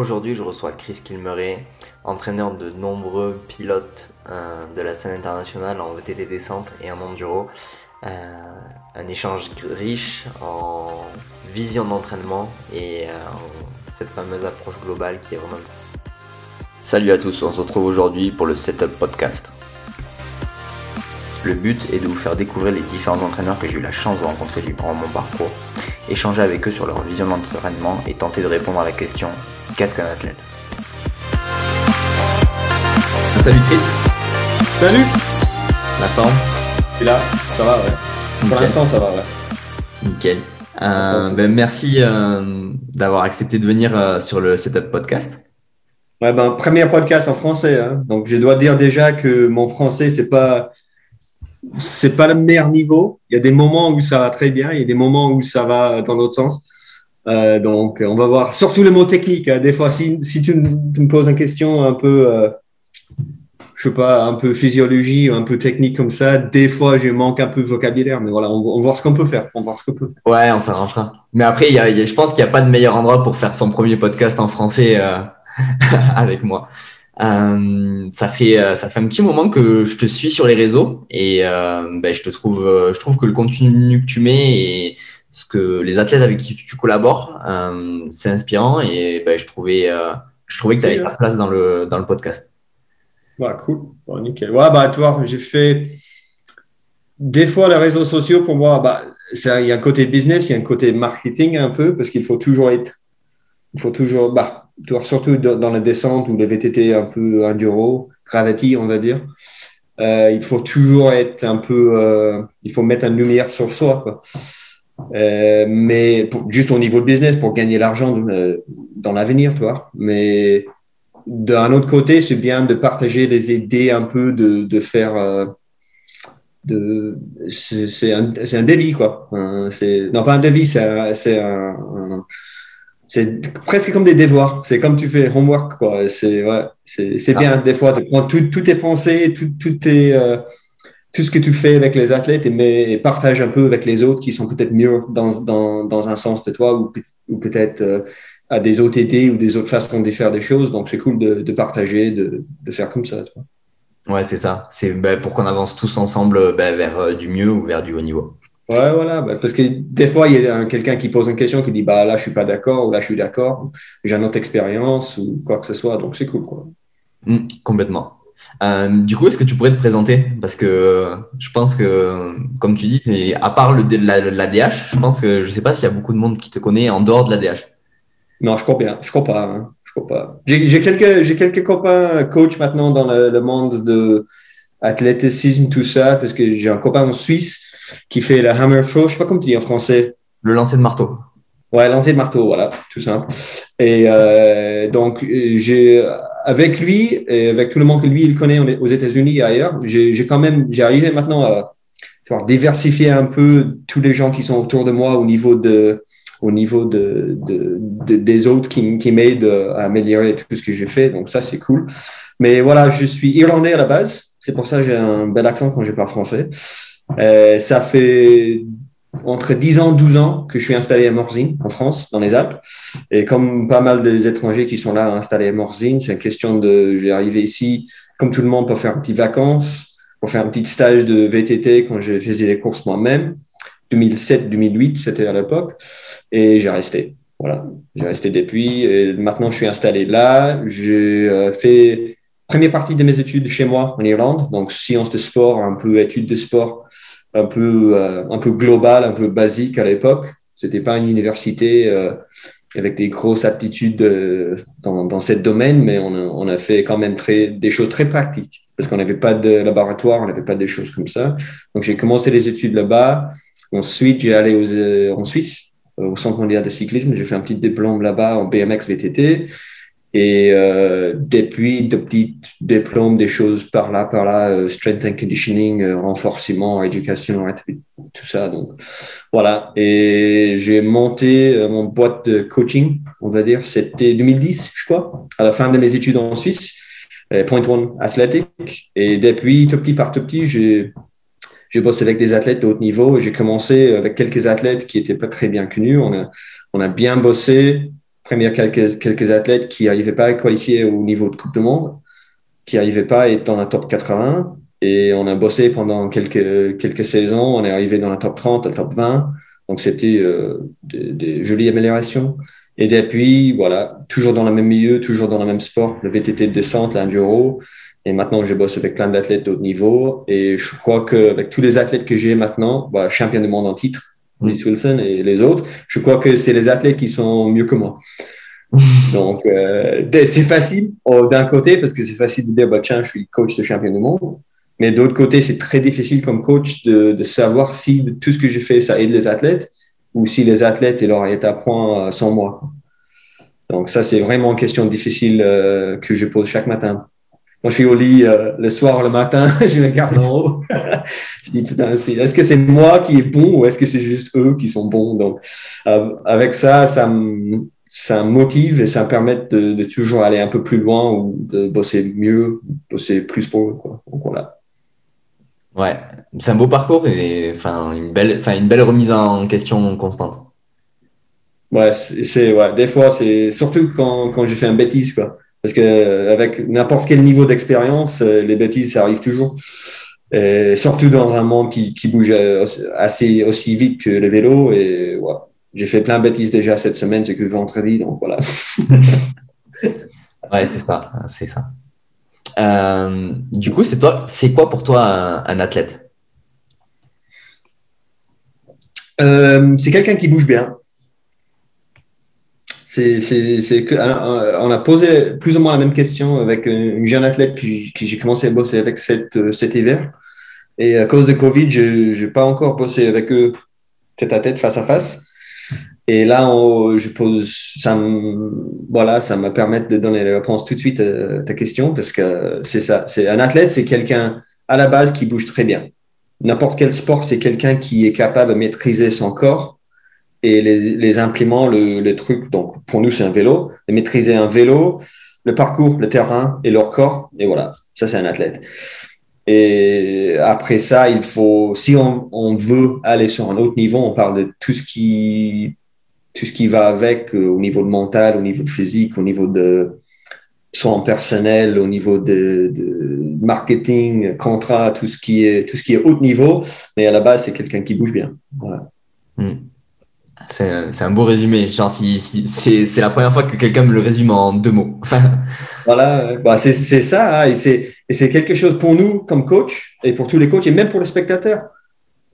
Aujourd'hui, je reçois Chris Kilmeret, entraîneur de nombreux pilotes euh, de la scène internationale en VTT descente et en enduro. Euh, un échange riche en vision d'entraînement et euh, en cette fameuse approche globale qui est vraiment. Salut à tous, on se retrouve aujourd'hui pour le Setup Podcast. Le but est de vous faire découvrir les différents entraîneurs que j'ai eu la chance de rencontrer durant mon parcours, échanger avec eux sur leur vision d'entraînement et tenter de répondre à la question qu'est-ce qu'un athlète Salut Chris Salut La forme Et là, ça va, ouais. Pour Nickel. l'instant, ça va, ouais. Nickel. Euh, ben, merci euh, d'avoir accepté de venir euh, sur le Setup Podcast. Ouais, ben, premier podcast en français, hein. donc je dois dire déjà que mon français, c'est pas, c'est pas le meilleur niveau. Il y a des moments où ça va très bien, il y a des moments où ça va dans l'autre sens. Euh, donc, on va voir, surtout les mots techniques. hein. Des fois, si, tu, me- poses une question un peu, euh, je sais pas, un peu physiologie, un peu technique comme ça, des fois, je manque un peu de vocabulaire, mais voilà, on, on va voir ce qu'on peut faire. On voir ce qu'on peut. Ouais, on s'arrangera. Mais après, y y a- je pense qu'il n'y a pas de meilleur endroit pour faire son premier podcast en français euh, avec moi. Euh, ça fait ça fait un petit moment que je te suis sur les réseaux et ben, je te trouve je trouve que le contenu que tu mets et ce que les athlètes avec qui tu collabores euh, c'est inspirant et ben, je trouvais euh, je trouvais que tu avais ta place dans le dans le podcast. Ouais, cool. Nickel. Ouais, bah, tu vois, j'ai fait. Des fois, les réseaux sociaux, pour moi, bah, il y a un côté business, il y a un côté marketing un peu, parce qu'il faut toujours être. Il faut toujours. Bah, tu vois, surtout dans dans la descente ou les VTT un peu enduro, gravity, on va dire. Euh, il faut toujours être un peu. il faut mettre une lumière sur soi, quoi. Euh, mais pour- juste au niveau de business, pour gagner l'argent euh, dans l'avenir, tu vois. Mais d'un autre côté, c'est bien de partager les idées un peu, de, de faire. euh, de, c'est c'est un, c'est un quoi. Un- c'est, non, pas un défi, c'est un, c'est un- un- c'est presque comme des devoirs. C'est comme tu fais homework, quoi. C'est, ouais, c'est, c'est bien, des fois, de prendre tout- toutes tes pensées, tout, tout, tes, euh, tout ce que tu fais avec les athlètes et, mais, et partage un peu avec les autres qui sont peut-être mieux dans, dans, dans un sens de toi ou, peut- ou peut-être euh, à des autres idées ou des autres façons de faire des choses. Donc, c'est cool de, de partager, de, de faire comme ça. tu vois. Ouais, c'est ça. C'est ben, pour qu'on avance tous ensemble ben, vers euh, du mieux ou vers du haut niveau. Ouais, voilà. bah, parce que des fois, il y a un- quelqu'un qui pose une question qui dit bah là, je suis pas d'accord ou là, je suis d'accord. J'ai une autre expérience ou quoi que ce soit. Donc, c'est cool. Quoi. Mm, complètement. Euh, du coup, est-ce que tu pourrais te présenter? Parce que je pense que, comme tu dis, à part le, la, la DH, je pense que je sais pas s'il y a beaucoup de monde qui te connaît en dehors de la DH. Non, je crois bien. Je crois pas. hein. Je crois pas. J'ai j'ai quelques, j'ai quelques copains coach maintenant dans le, le monde de athléticisme, tout ça, parce que j'ai un copain en Suisse qui fait le hammer throw. Je sais pas comment tu dis en français. Le lancer de marteau. Ouais, lancer de marteau, voilà, tout simple. Et euh, donc, euh, j'ai avec lui et avec tout le monde que lui il connaît aux États-Unis et ailleurs, j'ai quand même, j'ai arrivé maintenant à diversifier un peu tous les gens qui sont autour de moi au niveau de au niveau de, de, de- des autres qui, qui m'aident à améliorer tout ce que j'ai fait. Donc ça, c'est cool. Mais voilà, je suis irlandais à la base. C'est pour ça que j'ai un bel accent quand je parle français. Euh, ça fait entre 10 ans, 12 ans que je suis installé à Morzine, en France, dans les Alpes. Et comme pas mal des étrangers qui sont là installés à Morzine, c'est une question de, j'ai arrivé ici, comme tout le monde, pour faire un petit vacances, pour faire un petit stage de VTT quand je faisais les courses moi-même. 2007, 2008, c'était à l'époque. Et j'ai resté. Voilà. J'ai resté depuis. Et maintenant, je suis installé là. J'ai euh, fait première partie de mes études chez moi en Irlande. Donc, sciences de sport, un peu études de sport, un peu, euh, un peu global, un peu basique à l'époque. C'était pas une université euh, avec des grosses aptitudes euh, dans, dans ce domaine, mais on a, on a fait quand même très, des choses très pratiques parce qu'on n'avait pas de laboratoire, on n'avait pas des choses comme ça. Donc, j'ai commencé les études là-bas. Ensuite, j'ai allé aux, en Suisse, au Centre mondial de cyclisme. J'ai fait un petit diplôme là-bas en BMX VTT. Et euh, depuis, de petits diplômes, des choses par là, par là, euh, strength and conditioning, euh, renforcement, éducation, tout ça. Donc, voilà. Et j'ai monté mon boîte de coaching, on va dire, c'était 2010, je crois, à la fin de mes études en Suisse, Point One Athletic. Et depuis, tout petit par tout petit, j'ai j'ai bossé avec des athlètes de haut niveau j'ai commencé avec quelques athlètes qui étaient pas très bien connus. On a, on a bien bossé première quelques, quelques athlètes qui n'arrivaient pas à qualifier au niveau de Coupe du Monde, qui n'arrivaient pas à être dans la top 80. Et on a bossé pendant quelques, quelques saisons. On est arrivé dans la top 30, la top 20. Donc, c'était euh, des, jolies améliorations. Et depuis, voilà, toujours dans le même milieu, toujours dans le même sport, le VTT de descente, l'enduro. Et maintenant, je bosse avec plein d'athlètes d'autres niveau. Et je crois qu'avec tous les athlètes que j'ai maintenant, bah, champion du monde en titre, Wilson et les autres, je crois que c'est les athlètes qui sont mieux que moi. Donc, euh, c'est facile oh, d'un côté parce que c'est facile de dire, bah, tiens, je suis coach de champion du monde. Mais d'autre côté, c'est très difficile comme coach de, de, savoir si de tout ce que j'ai fait, ça aide les athlètes ou si les athlètes, auraient été à point sans moi. Donc, ça, c'est vraiment une question difficile euh, que je pose chaque matin. Quand je suis au lit euh, le soir, le matin, je me regarde en haut. je dis, putain, est-ce que c'est moi qui est bon ou est-ce que c'est juste eux qui sont bons? Donc, euh, avec ça, ça me, ça motive et ça me permet de, de, toujours aller un peu plus loin ou de bosser mieux, bosser plus pour eux. Quoi. Donc, voilà. Ouais, c'est un beau parcours et enfin, une, belle, enfin, une belle remise en question constante. Ouais, c'est, ouais, des fois, c'est surtout quand, quand j'ai fait un bêtise, quoi. Parce que euh, avec n'importe quel niveau d'expérience, euh, les bêtises, ça arrive toujours. Et surtout dans un monde qui, qui bouge assez aussi vite que le vélo. Et j'ai fait plein de bêtises déjà cette semaine, c'est que vendredi, donc voilà. ouais, c'est ça, c'est ça. Euh, du coup, c'est toi, c'est quoi pour toi un, un athlète? Euh, C'est quelqu'un qui bouge bien, c'est euh, on a posé plus ou moins la même question avec une jeune athlète qui, j'ai commencé à bosser avec cet, euh, cet hiver. Et à cause de Covid, je n'ai pas encore bossé avec eux tête à tête, face à face. Et là, je pose, ça voilà, ça me permet de donner la réponse tout de suite à ta question parce que c'est ça. C'est un athlète, c'est quelqu'un à la base qui bouge très bien. N'importe quel sport, c'est quelqu'un qui est capable de maîtriser son corps et les, les impléments, le, les trucs. Donc, pour nous, c'est un vélo. Et maîtriser un vélo, le parcours, le terrain et leur corps. Et voilà, ça, c'est un athlète. Et après ça, il faut, si on, veut aller sur un autre niveau, on parle de tout ce qui, tout ce qui va avec euh, au niveau mental, au niveau physique, au niveau de son personnel, au niveau de, marketing, contrat, tout ce qui est, tout ce qui est haut niveau. Mais à la base, c'est quelqu'un qui bouge bien. Voilà. Mm. C'est un beau résumé. Genre, si, si c'est la première fois que quelqu'un me le résume en deux mots. voilà, bah c'est ça. Hein, et c'est quelque chose pour nous comme coach et pour tous les coachs et même pour les spectateurs.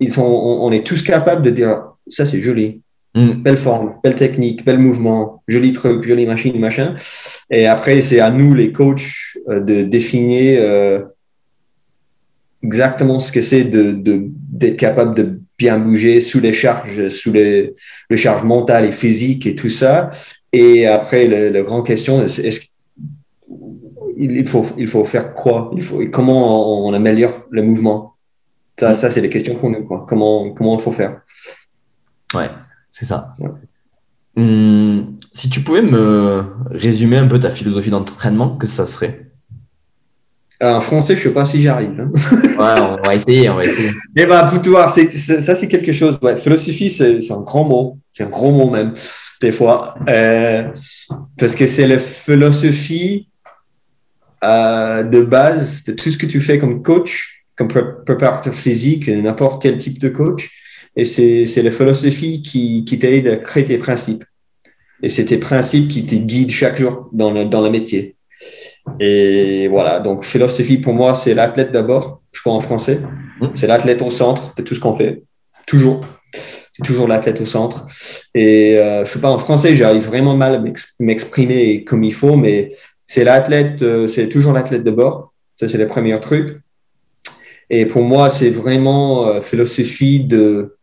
Ils sont, on, est tous capables de dire ça, c'est joli. Mm. Belle forme, belle technique, bel mouvement, joli truc, jolie machine, machin. Et après, c'est à nous, les coachs, euh, de définir euh, exactement ce que c'est d'être de, d'être capable de bien bouger sous les charges, sous les, les charges mentales et physiques et tout ça. Et après, la grande question, est-ce il faut, il faut faire quoi? Il faut, Comment on, améliore le mouvement? Ça, ça c'est les questions pour nous. Quoi. Comment, comment il faut faire? Ouais, c'est ça. Ouais. Hum, si tu pouvais me résumer un peu ta philosophie d'entraînement, que ça serait? En français, je ne sais pas si j'arrive. Hein. Ouais, on va essayer, on va essayer. Eh ben, voir, c'est, ça, c'est quelque chose. Ouais, philosophie, c'est, c'est un grand mot. C'est un gros mot même, des fois. Euh, parce que c'est la philosophie euh, de base de tout ce que tu fais comme coach, comme préparateur physique, n'importe quel type de coach. Et c'est, c'est la philosophie qui, qui t'aide à créer tes principes. Et c'est tes principes qui te guident chaque jour dans le, dans le métier. Et voilà, donc philosophie pour moi, c'est l'athlète d'abord, je crois en français. Mmh. C'est l'athlète au centre de tout ce qu'on fait, toujours. C'est toujours l'athlète au centre. Et euh, je sais pas, en français, j'arrive vraiment mal à m'exprimer comme il faut, mais c'est l'athlète, euh, c'est toujours l'athlète d'abord. Ça, c'est le premier truc. Et pour moi, c'est vraiment euh, philosophie de,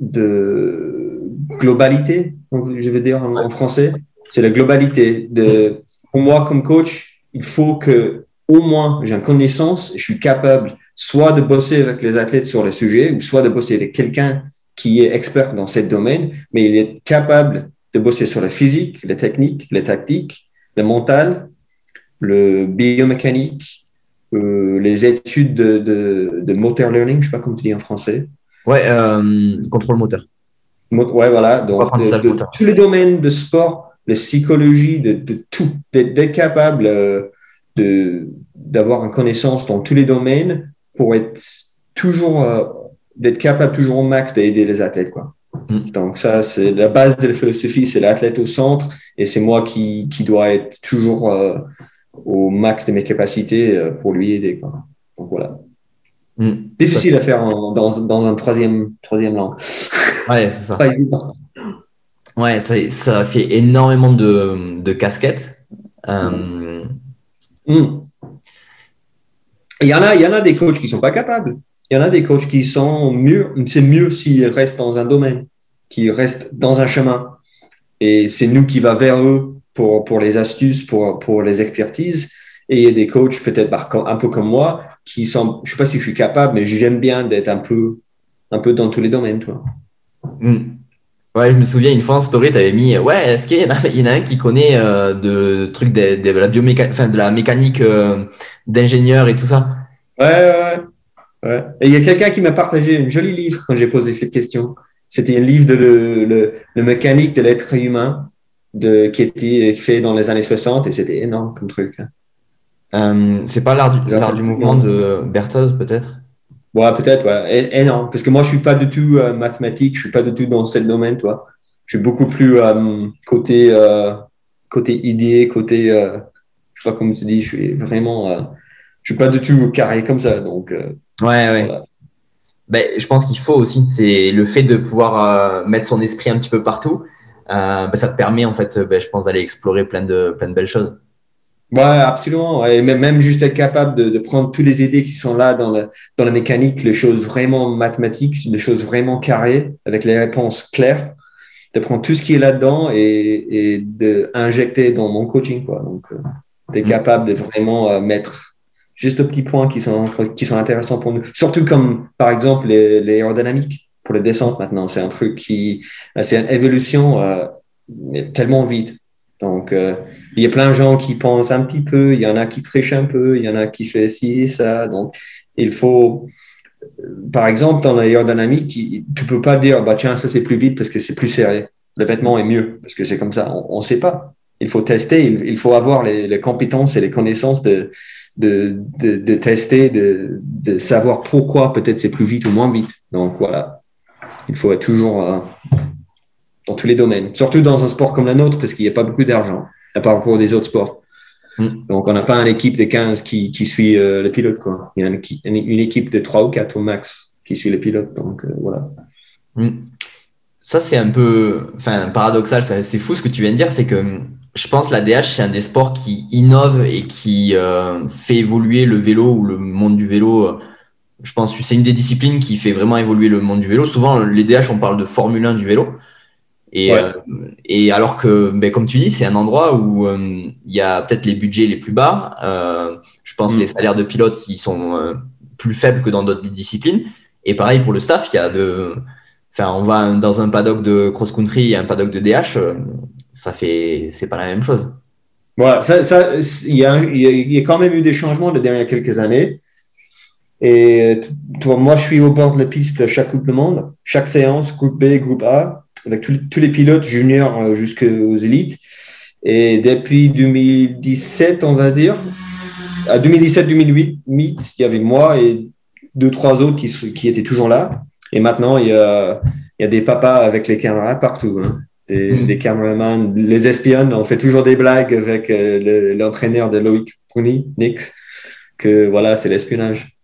de globalité, je veux dire en, en français. C'est la globalité. De, pour moi, comme coach, il faut que au moins j'ai une connaissance, je suis capable soit de bosser avec les athlètes sur le sujet, ou soit de bosser avec quelqu'un qui est expert dans ce domaine, mais il est capable de bosser sur la physique, les techniques, les tactiques, le mental, le biomécanique, euh, les études de, de, de, motor learning, je sais pas comment tu dis en français. Ouais, euh, contrôle moteur. Ouais, voilà. Donc, de, tous les domaines de sport la psychologie de, de tout, d'être capable euh, de d'avoir une connaissance dans tous les domaines pour être toujours euh, d'être capable toujours au max d'aider les athlètes quoi. Mm. Donc ça c'est la base de la philosophie, c'est l'athlète au centre et c'est moi qui qui dois être toujours euh, au max de mes capacités euh, pour lui aider quoi. Donc voilà. Mm. Difficile à faire dans, dans un troisième troisième langue. Ouais, c'est ça. Pas évident. Ouais, ça, ça fait énormément de, de casquettes. Euh... Mm. Il y en a, il y en a des coachs qui sont pas capables. Il y en a des coachs qui sont mieux. C'est mieux s'ils restent dans un domaine, qu'ils restent dans un chemin. Et c'est nous qui va vers eux pour, pour les astuces, pour, pour les expertises. Et il y a des coachs, peut-être un peu comme moi, qui sont, je sais pas si je suis capable, mais j'aime bien d'être un peu, un peu dans tous les domaines, toi. Mm. Ouais, je me souviens une fois en story, tu avais mis Ouais, est-ce qu'il y, en a un qui connaît euh, de trucs de, de la biomécanique, enfin de la mécanique euh, d'ingénieur et tout ça? Ouais, ouais, ouais. Et il y a quelqu'un qui m'a partagé un joli livre quand j'ai posé cette question. C'était un livre de le, le, mécanique de l'être humain de, qui était fait dans les années 60 et c'était énorme comme truc. Hein. Euh, c'est pas l'art du, l'art du mouvement de Berthoz, peut-être? Ouais, peut-être, ouais. Et, non, parce que moi, je suis pas du tout euh, mathématique, je suis pas du tout dans ce domaine, toi. Je suis beaucoup plus euh, côté, euh, côté idée, côté, euh, je sais pas comment tu dis, je suis vraiment, je suis pas du tout carré comme ça, donc. ouais, ouais. Ben, je pense qu'il faut aussi, c'est le fait de pouvoir mettre son esprit un petit peu partout. Ben, ça te permet, en fait, ben, je pense, d'aller explorer plein de, plein de belles choses. Ouais, absolument. Et même juste être capable de, de, prendre toutes les idées qui sont là dans, le, dans la mécanique, les choses vraiment mathématiques, les choses vraiment carrées, avec les réponses claires, de prendre tout ce qui est là-dedans et, et de injecter dans mon coaching. Quoi. Donc, euh, tu es mm. capable de vraiment euh, mettre juste aux petits points qui sont, qui sont intéressants pour nous. Surtout comme, par exemple, les, les aérodynamiques pour les descentes maintenant. C'est un truc qui, c'est une évolution euh, tellement vite. Donc, euh, il y a plein de gens qui pensent un petit peu, il y en a qui trichent un peu, il y en a qui font ci et ça. Donc, il faut, par exemple, dans l'aérodynamique, tu peux pas dire, bah, tiens, ça c'est plus vite parce que c'est plus serré. Le vêtement est mieux parce que c'est comme ça. On ne sait pas. Il faut tester, il, faut avoir les, compétences et les connaissances de, de, de, de tester, de, de, savoir pourquoi peut-être c'est plus vite ou moins vite. Donc voilà, il faut être toujours euh, dans tous les domaines, surtout dans un sport comme le nôtre, parce qu'il n'y a pas beaucoup d'argent par rapport aux autres sports. Hmm. Donc, on n'a pas une équipe de 15 qui, qui suit euh, le pilote. Quoi. Il y a une, équipe de 3 ou 4 au max qui suit le pilote. Donc, euh, voilà. Hmm. Ça, c'est un peu enfin, paradoxal. C'est fou ce que tu viens de dire. C'est que je pense que la DH, c'est un des sports qui innove et qui euh, fait évoluer le vélo ou le monde du vélo. Je pense que c'est une des disciplines qui fait vraiment évoluer le monde du vélo. Souvent, les DH, on parle de Formule 1 du vélo. Et, euh, et alors que, ben, comme tu dis, c'est un endroit où euh, il y a peut-être les budgets les plus bas. Euh, je pense que mm. les salaires de pilotes ils sont plus faibles que dans d'autres disciplines. Et pareil pour le staff, il y a de, enfin, on va dans un paddock de cross-country et un paddock de DH, ça fait, c'est pas la même chose. Voilà, ça, ça, il y, a, il y a quand même eu des changements de dernières quelques années. Et toi, moi, je suis au bord de la piste chaque Coupe du Monde, chaque séance, groupe B, groupe A avec tous les pilotes juniors euh, jusqu'aux élites. Et depuis 2017, on va dire, à 2017-2008, il y avait moi et deux, trois autres qui, qui étaient toujours là. Et maintenant, il y a, il y a des papas avec les caméras partout. Hein. Des, mm. des caméramans, les espions. On fait toujours des blagues avec euh, l'entraîneur de Loïc Bruni, Nix, que voilà, c'est l'espionnage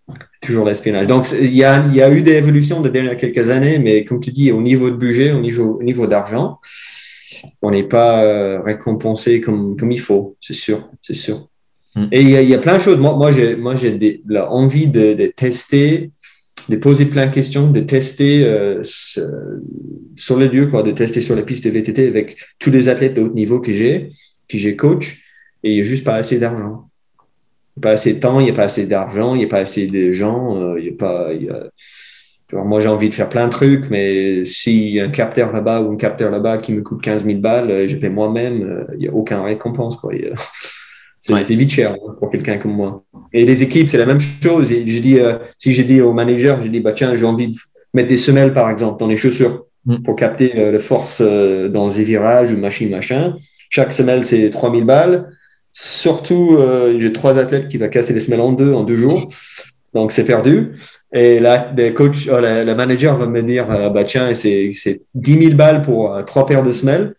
toujours l'espionnage. Donc, il y a, y a eu des évolutions de dernières quelques années, mais comme tu dis, au niveau de budget, au niveau, au niveau d'argent, on n'est pas euh, récompensé comme, comme il faut, c'est sûr, c'est sûr. Hmm. Et il y, y, a, plein de choses. Moi, moi j'ai, moi, j'ai envie de, de, tester, de poser plein de questions, de tester euh, sur les lieux, quoi, de tester sur les pistes de VTT avec tous les athlètes de haut niveau que j'ai, que j'ai coach, et il n'y a juste pas assez d'argent n'y a pas assez de temps, il n'y a pas assez d'argent, il n'y a pas assez de gens, euh, il y a pas. Y a... moi, j'ai envie de faire plein de trucs, mais si un capteur là-bas ou un capteur là-bas qui me coûte 15 000 balles, euh, je paie moi-même, euh, il n'y a aucun récompense. Quoi. C'est vite cher hein, pour quelqu'un comme moi. Et les équipes, c'est la même chose. Et je dis, si j'ai dit au manager, je dis, bah, tiens, j'ai envie de mettre des semelles, par exemple, dans les chaussures mm. pour capter la force dans les virages ou machin, machin chaque semelle, c'est 3000 balles. Surtout, euh, j'ai trois athlètes qui vont casser les semelles en deux en deux jours. Donc, c'est perdu. Et là, le coach, oh, le, manager va me dire, euh, bah, tiens, c'est 10 000 balles pour euh, trois paires de semelles.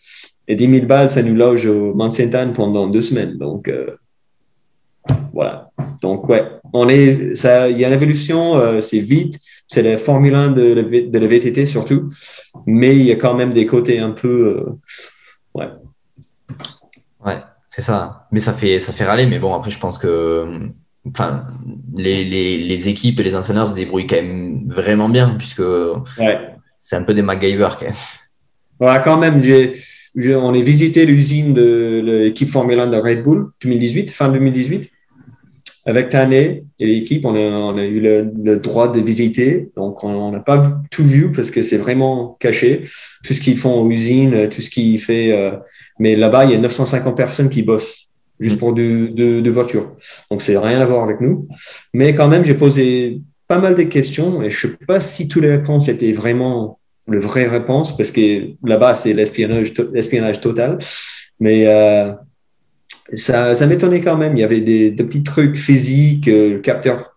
Et 10 000 balles, ça nous loge au Mount Saint Anne pendant deux semaines. Donc, voilà. Donc, ouais, on est, ça, il y a une évolution, c'est vite. C'est la Formule 1 de, de, la VTT surtout. Mais il y a quand même des côtés un peu, ouais. Ouais. C'est ça. Mais ça fait, ça fait râler. Mais bon, après, je pense que enfin, les, les, les, équipes et les entraîneurs se débrouillent quand même vraiment bien, puisque c'est un peu des MacGyver quand même. Ouais, quand même. on a visité l'usine de l'équipe Formule 1 de Red Bull 2018, fin 2018 avec Tané et l'équipe, on a, on a eu le, droit de visiter. Donc, on n'a pas tout vu parce que c'est vraiment caché. Tout ce qu'ils font en usine, tout ce qu'ils fait. Euh, mais là-bas, il y a 950 personnes qui bossent juste pour de, de, de voitures. Donc, c'est rien à voir avec nous. Mais quand même, j'ai posé pas mal de questions et je sais pas si toutes les réponses étaient vraiment le vrai réponse parce que là-bas, c'est l'espionnage, l'espionnage total. Mais euh, ça, ça m'étonnait quand même. Il y avait des, petits trucs physiques, euh, le capteur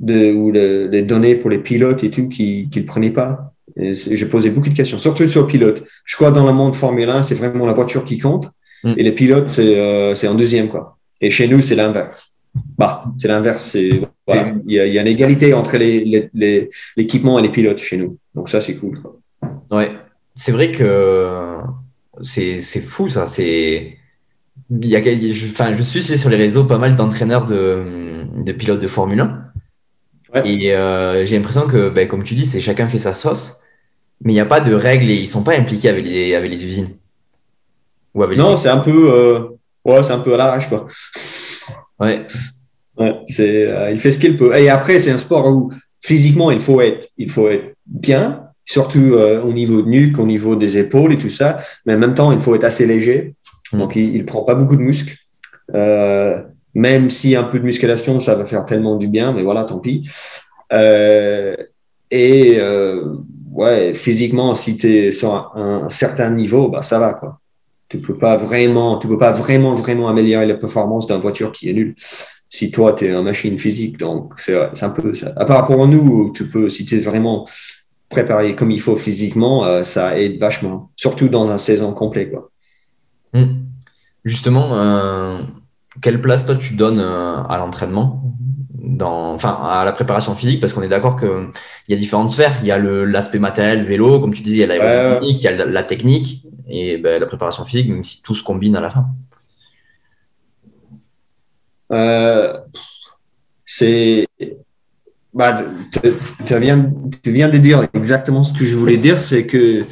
de, ou les données pour les pilotes et tout qui ne prenaient pas. J'ai posé beaucoup de questions, surtout sur le pilote. Je crois dans le monde Formule 1, c'est vraiment la voiture qui compte. Mm. Et les pilotes, c'est euh, en deuxième. quoi. Et chez nous, c'est l'inverse. Bah, c'est l'inverse. il, y a, une égalité entre l'équipement et les pilotes chez nous. Donc ça, c'est cool. Ouais, c'est vrai que c'est fou ça. C'est il y a, je, enfin, je suis sur les réseaux pas mal d'entraîneurs de, de, pilotes de Formule 1. Et euh, j'ai l'impression que, ben, comme tu dis, c'est chacun fait sa sauce, mais il n'y a pas de règles et ils sont pas impliqués avec les, avec les usines. Ou avec non, c'est un peu, euh, ouais, c'est un peu à l'arrache, quoi. Ouais. ouais c'est, euh, il fait ce qu'il peut. Et après, c'est un sport où physiquement, il faut être, il faut être bien, surtout au niveau de nuque, au niveau des épaules et tout ça. Mais en même temps, il faut être assez léger. Donc, il ne prend pas beaucoup de muscles. Euh, même si un peu de musculation, ça va faire tellement du bien, mais voilà, tant pis. Euh, et euh, ouais, physiquement, si tu es sur un, certain niveau, bah, ça va. Quoi. Tu ne peux pas vraiment, tu peux pas vraiment, vraiment améliorer la performance d'une voiture qui est nulle si toi, tu es une machine physique. Donc, c'est un peu ça. À part pour nous, tu peux, si tu es vraiment préparé comme il faut physiquement, ça aide vachement, surtout dans un saison complet. Quoi. Hmm. Justement, euh, quelle place toi tu donnes euh, à l'entraînement dans, enfin, à la préparation physique, parce qu'on est d'accord qu'il y a différentes sphères. Il y a l'aspect matériel, vélo, comme tu disais, il y a l'aérodynamique, il y a la technique et ben, la préparation physique, même si tout se combine à la fin. Euh, c'est. Bah, tu, viens, viens de dire exactement ce que je voulais dire, c'est que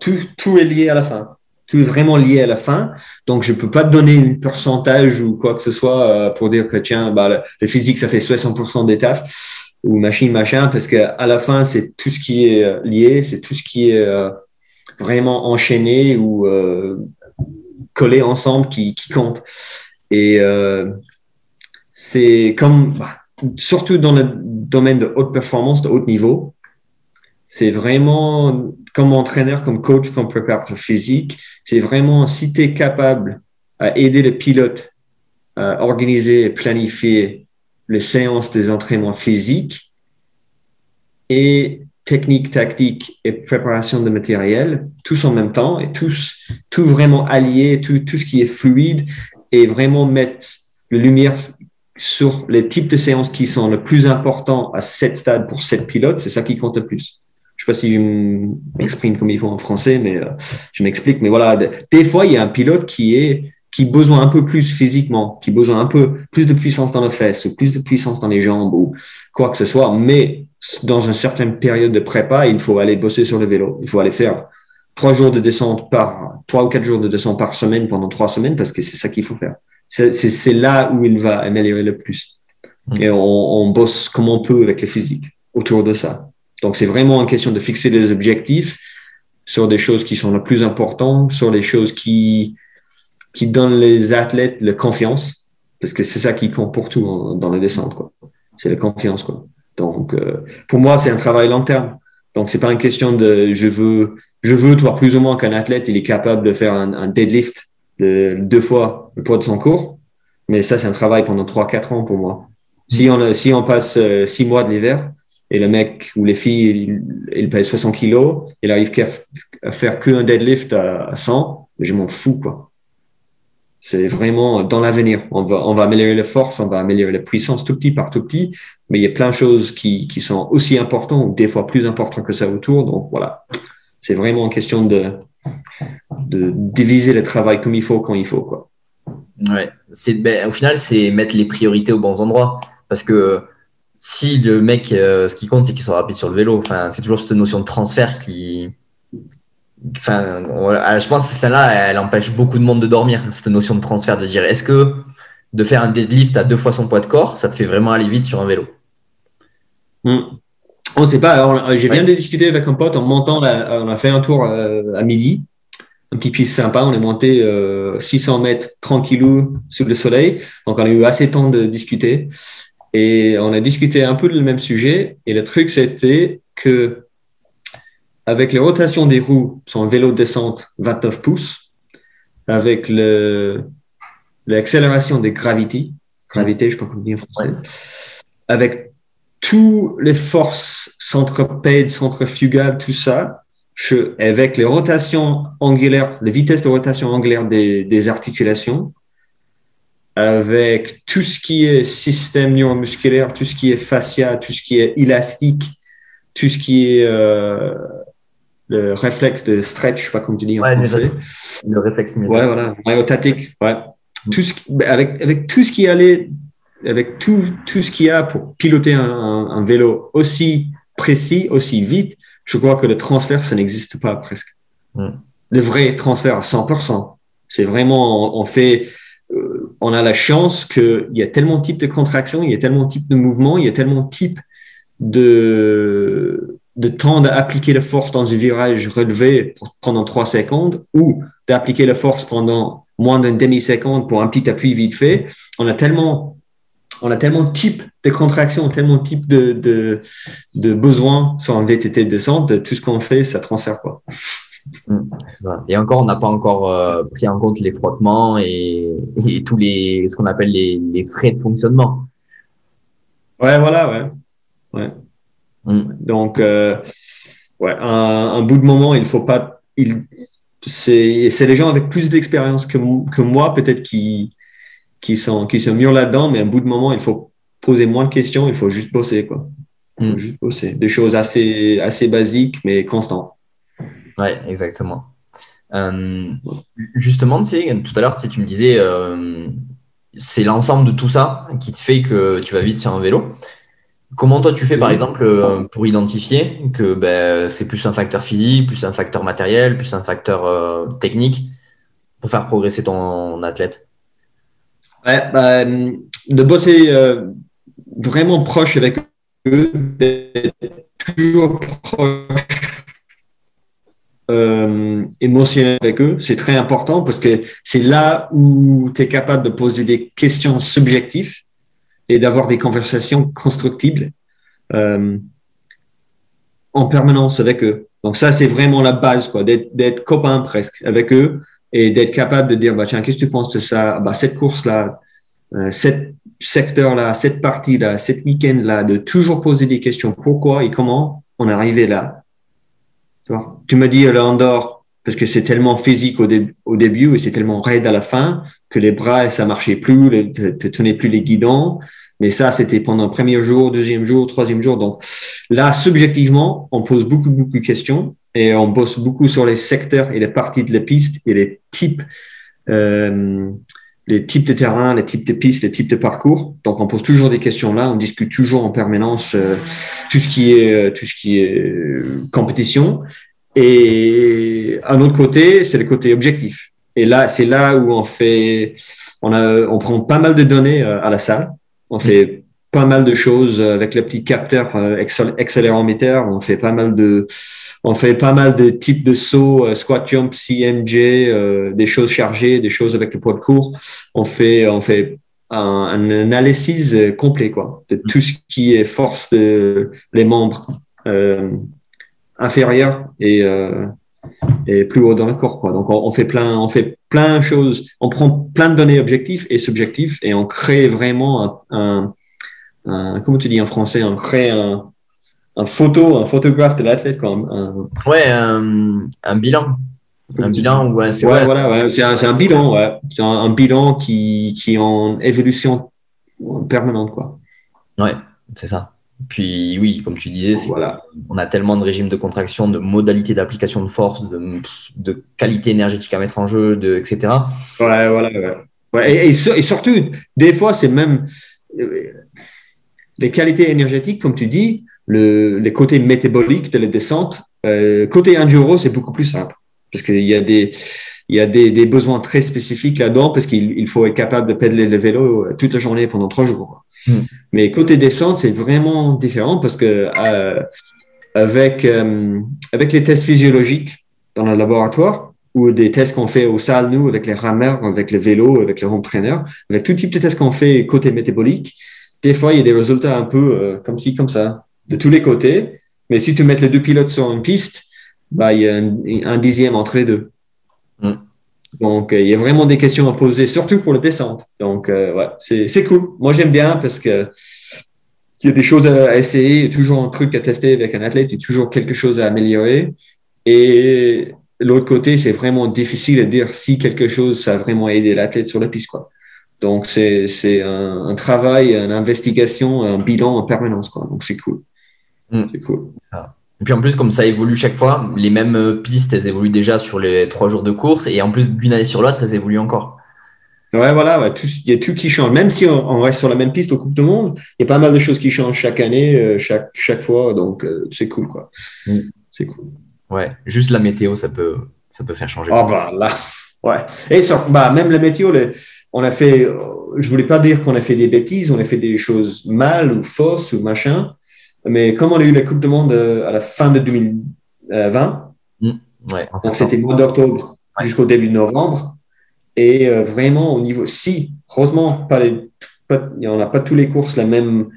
tout, tout est lié à la fin tout est vraiment lié à la fin. Donc, je peux pas te donner un pourcentage ou quoi que ce soit euh, pour dire que, tiens, bah, le, physique, ça fait 60% des tafs ou machine, machin, parce que à la fin, c'est tout ce qui est euh, lié, c'est tout ce qui est euh, vraiment enchaîné ou collé ensemble qui, qui compte. Et c'est comme, bah, surtout dans le domaine de haute performance, de haut niveau, c'est vraiment comme entraîneur, comme coach, comme préparateur physique, c'est vraiment si tu es capable à aider le pilote à organiser et planifier les séances des entraînements physiques et technique, tactique et préparation de matériel, tous en même temps et tous, tout vraiment allié, tout, tout ce qui est fluide et vraiment mettre la lumière sur les types de séances qui sont le plus importants à cette stade pour cette pilote, c'est ça qui compte le plus. Je sais pas si je m'exprime comme il faut en français, mais euh, je m'explique. Mais voilà, des fois, il y a un pilote qui est qui a besoin un peu plus physiquement, qui a besoin un peu plus de puissance dans les fesses ou plus de puissance dans les jambes ou quoi que ce soit. Mais dans une certaine période de prépa, il faut aller bosser sur le vélo. Il faut aller faire trois jours de descente par, trois ou quatre jours de descente par semaine pendant trois semaines parce que c'est ça qu'il faut faire. C'est là où il va améliorer le plus. Mmh. Et on, on bosse comme on peut avec le physique autour de ça. Donc, c'est vraiment une question de fixer des objectifs sur des choses qui sont les plus importantes, sur les choses qui, qui donnent les athlètes la confiance, parce que c'est ça qui compte pour tout dans la descente, quoi. C'est la confiance, quoi. Donc, euh, pour moi, c'est un travail long terme. Donc, c'est pas une question de je veux, je veux, toi, plus ou moins qu'un athlète, il est capable de faire un, deadlift deux fois le poids de son cours. Mais ça, c'est un travail pendant 3-4 ans pour moi. Si on, si on passe 6 mois de l'hiver et le mec ou les filles, ils, pèsent 60 kilos, il arrive à faire qu'un deadlift à 100, je m'en fous, quoi. C'est vraiment dans l'avenir. On va, on va améliorer la force, on va améliorer la puissance tout petit par tout petit, mais il y a plein de choses qui, qui sont aussi importantes, ou des fois plus importantes que ça autour. Donc voilà, c'est vraiment une question de, de diviser le travail comme il faut quand il faut. Quoi. Ouais, ben, au final, c'est mettre les priorités aux bons endroits. Parce que si le mec, euh, ce qui compte, c'est qu'il soit rapide sur le vélo, enfin, c'est toujours cette notion de transfert qui, Enfin, je pense que celle-là, elle empêche beaucoup de monde de dormir, cette notion de transfert, de dire est-ce que de faire un deadlift à deux fois son poids de corps, ça te fait vraiment aller vite sur un vélo? Hmm. On ne sait pas. J'ai viens de discuter avec un pote en montant, on a fait un tour euh, à midi, un petit piste sympa. On est monté 600 euh, mètres tranquillou sous le soleil. Donc, on a eu assez de temps de discuter. Et on a discuté un peu du même sujet. Et le truc, c'était que avec les rotations des roues sur un vélo de descente 29 pouces, avec l'accélération des gravités, gravité, je ne sais pas comment dire en français, avec toutes les forces centropèdes, centrifugales, tout ça, avec les rotations angulaires, les vitesses de rotation angulaire des, des, articulations, avec tout ce qui est système neuromusculaire, tout ce qui est fascia, tout ce qui est élastique, tout ce qui est euh, le réflexe de stretch, je sais pas comment tu dis en français. Le réflexe Ouais, voilà, myotatique. Ouais. Tout ce avec, avec tout ce qui allait, avec tout, tout ce qu'il y a pour piloter un, un, vélo aussi précis, aussi vite, je crois que le transfert, ça n'existe pas presque. Mm. Le vrai transfert à 100%, c'est vraiment, on, fait, on a la chance qu'il y a tellement de types de contractions, il y a tellement de types de mouvements, il y a tellement de types de, temps d'appliquer la force dans un virage relevé pendant trois secondes ou d'appliquer la force pendant moins d'une demi-seconde pour un petit appui vite fait, on a tellement, on a tellement de types de contractions, tellement de types de, de, besoins sur un VTT de descente, de tout ce qu'on fait, ça transfère quoi. Et encore, on n'a pas encore euh, pris en compte les frottements et, et tous les, ce qu'on appelle les, les, frais de fonctionnement. Ouais, voilà, ouais. ouais. Mm. Donc, euh, ouais, un, bout de moment, il faut pas. Il, c'est, c'est les gens avec plus d'expérience que, que moi, peut-être, qui, qui, sont, qui sont mieux là-dedans, mais un bout de moment, il faut poser moins de questions, il faut juste bosser. Quoi. Il faut mm. juste bosser. Des choses assez, assez basiques, mais constantes. Ouais, exactement. Euh, justement, tu sais, tout à l'heure, tu, me disais, euh, c'est l'ensemble de tout ça qui te fait que tu vas vite sur un vélo. Comment toi tu fais par exemple euh, pour identifier que ben, c'est plus un facteur physique, plus un facteur matériel, plus un facteur technique pour faire progresser ton athlète? Ouais, bah, De bosser vraiment proche avec eux, toujours proche émotionnel avec eux, c'est très important parce que c'est là où tu es capable de poser des questions subjectives et d'avoir des conversations constructibles euh, en permanence avec eux. Donc ça, c'est vraiment la base, quoi, d'être copain presque avec eux et d'être capable de dire, bah, tiens, qu'est-ce que tu penses de ça? Bah, Cette course-là, euh, cet secteur-là, cette partie-là, cet week-end-là, de toujours poser des questions. Pourquoi et comment on est arrivé là? Tu, vois tu me dis, là, Andorre, parce que c'est tellement physique au, au, début et c'est tellement raide à la fin que les bras, ça marchait plus, tu tenais plus les guidons. Mais ça, c'était pendant le premier jour, deuxième jour, troisième jour. Donc là, subjectivement, on pose beaucoup, beaucoup de questions et on bosse beaucoup sur les secteurs et les parties de la piste et les types, euh, les types de terrain, les types de pistes, les types de parcours. Donc on pose toujours des questions là, on discute toujours en permanence euh, tout ce qui est, euh, tout ce qui est compétition. Et un autre côté, c'est le côté objectif. Et là, c'est là où on fait, on, a, on prend pas mal de données à la salle on fait pas mal de choses avec le petit capteur euh, accéléromètre. On fait pas mal de, on fait pas mal de types de sauts, euh, squat jump, CMJ, euh, des choses chargées, des choses avec le poids de cours. On fait, on fait un, analyse complet quoi, de tout ce qui est force de les membres inférieurs et, et plus haut dans le corps. Quoi. Donc on, fait plein, on fait plein de choses, on prend plein de données objectives et subjectives et on crée vraiment un, un, comment tu dis en français, on crée un, un photo, un photographe de l'athlète, quoi. Un, ouais, un, bilan. Un bilan, ouais, c'est ouais, voilà, ouais, c'est un, un, bilan, ouais. C'est un, bilan qui, qui est en évolution permanente, quoi. Ouais, c'est ça. Puis oui, comme tu disais, voilà. on a tellement de régimes de contraction, de modalités d'application de force, de, de, qualité énergétique à mettre en jeu, de, etc. Ouais, voilà. Ouais. Et, et, surtout, des fois, c'est même euh, les qualités énergétiques, comme tu dis, le, les côtés métaboliques de la descente. Euh, côté enduro, c'est beaucoup plus simple parce qu'il y a des il y a des, des besoins très spécifiques là-dedans parce qu'il faut être capable de pédaler le vélo toute la journée pendant trois jours. Hmm. Mais côté descente, c'est vraiment différent parce que euh, avec euh, avec les tests physiologiques dans le laboratoire ou des tests qu'on fait au salle nous avec les rameurs, avec le vélo, avec le home trainer, avec tout type de tests qu'on fait côté métabolique, des fois il y a des résultats un peu euh, comme ci comme ça de tous les côtés. Mais si tu mets les deux pilotes sur une piste, bah, il y a un, dixième entre les deux. Mm. Donc, euh, il y a vraiment des questions à poser, surtout pour la descente. Donc, euh, ouais, c'est cool. Moi, j'aime bien parce que il y a des choses à essayer, il y a toujours un truc à tester avec un athlète, il y a toujours quelque chose à améliorer. Et l'autre côté, c'est vraiment difficile de dire si quelque chose, ça a vraiment aidé l'athlète sur la piste. Quoi. Donc, c'est un, un, travail, une investigation, un bilan en permanence. Quoi. Donc, c'est cool. Mm. C'est cool. Et puis en plus, comme ça évolue chaque fois, les mêmes euh, pistes, elles évoluent déjà sur les trois jours de course, et en plus d'une année sur l'autre, elles évoluent encore. Ouais, voilà, il y a tout qui change. Même si on, reste sur la même piste au Coupe du Monde, il y a pas mal de choses qui changent chaque année, euh, chaque, chaque fois, donc euh, c'est cool, quoi. Mm. C'est cool. Ouais, juste la météo, ça peut, ça peut faire changer. Oh, bah là, ouais. Et bah, même la météo, on a fait, je voulais pas dire qu'on a fait des bêtises, on a fait des choses mal ou fausses ou machin, mais comme on a eu la Coupe du Monde euh, à la fin de 2020, mmh. donc c'était mois d'octobre jusqu'au début de novembre, et euh, vraiment au niveau, si, heureusement, pas les, on n'a pas tous les courses la même,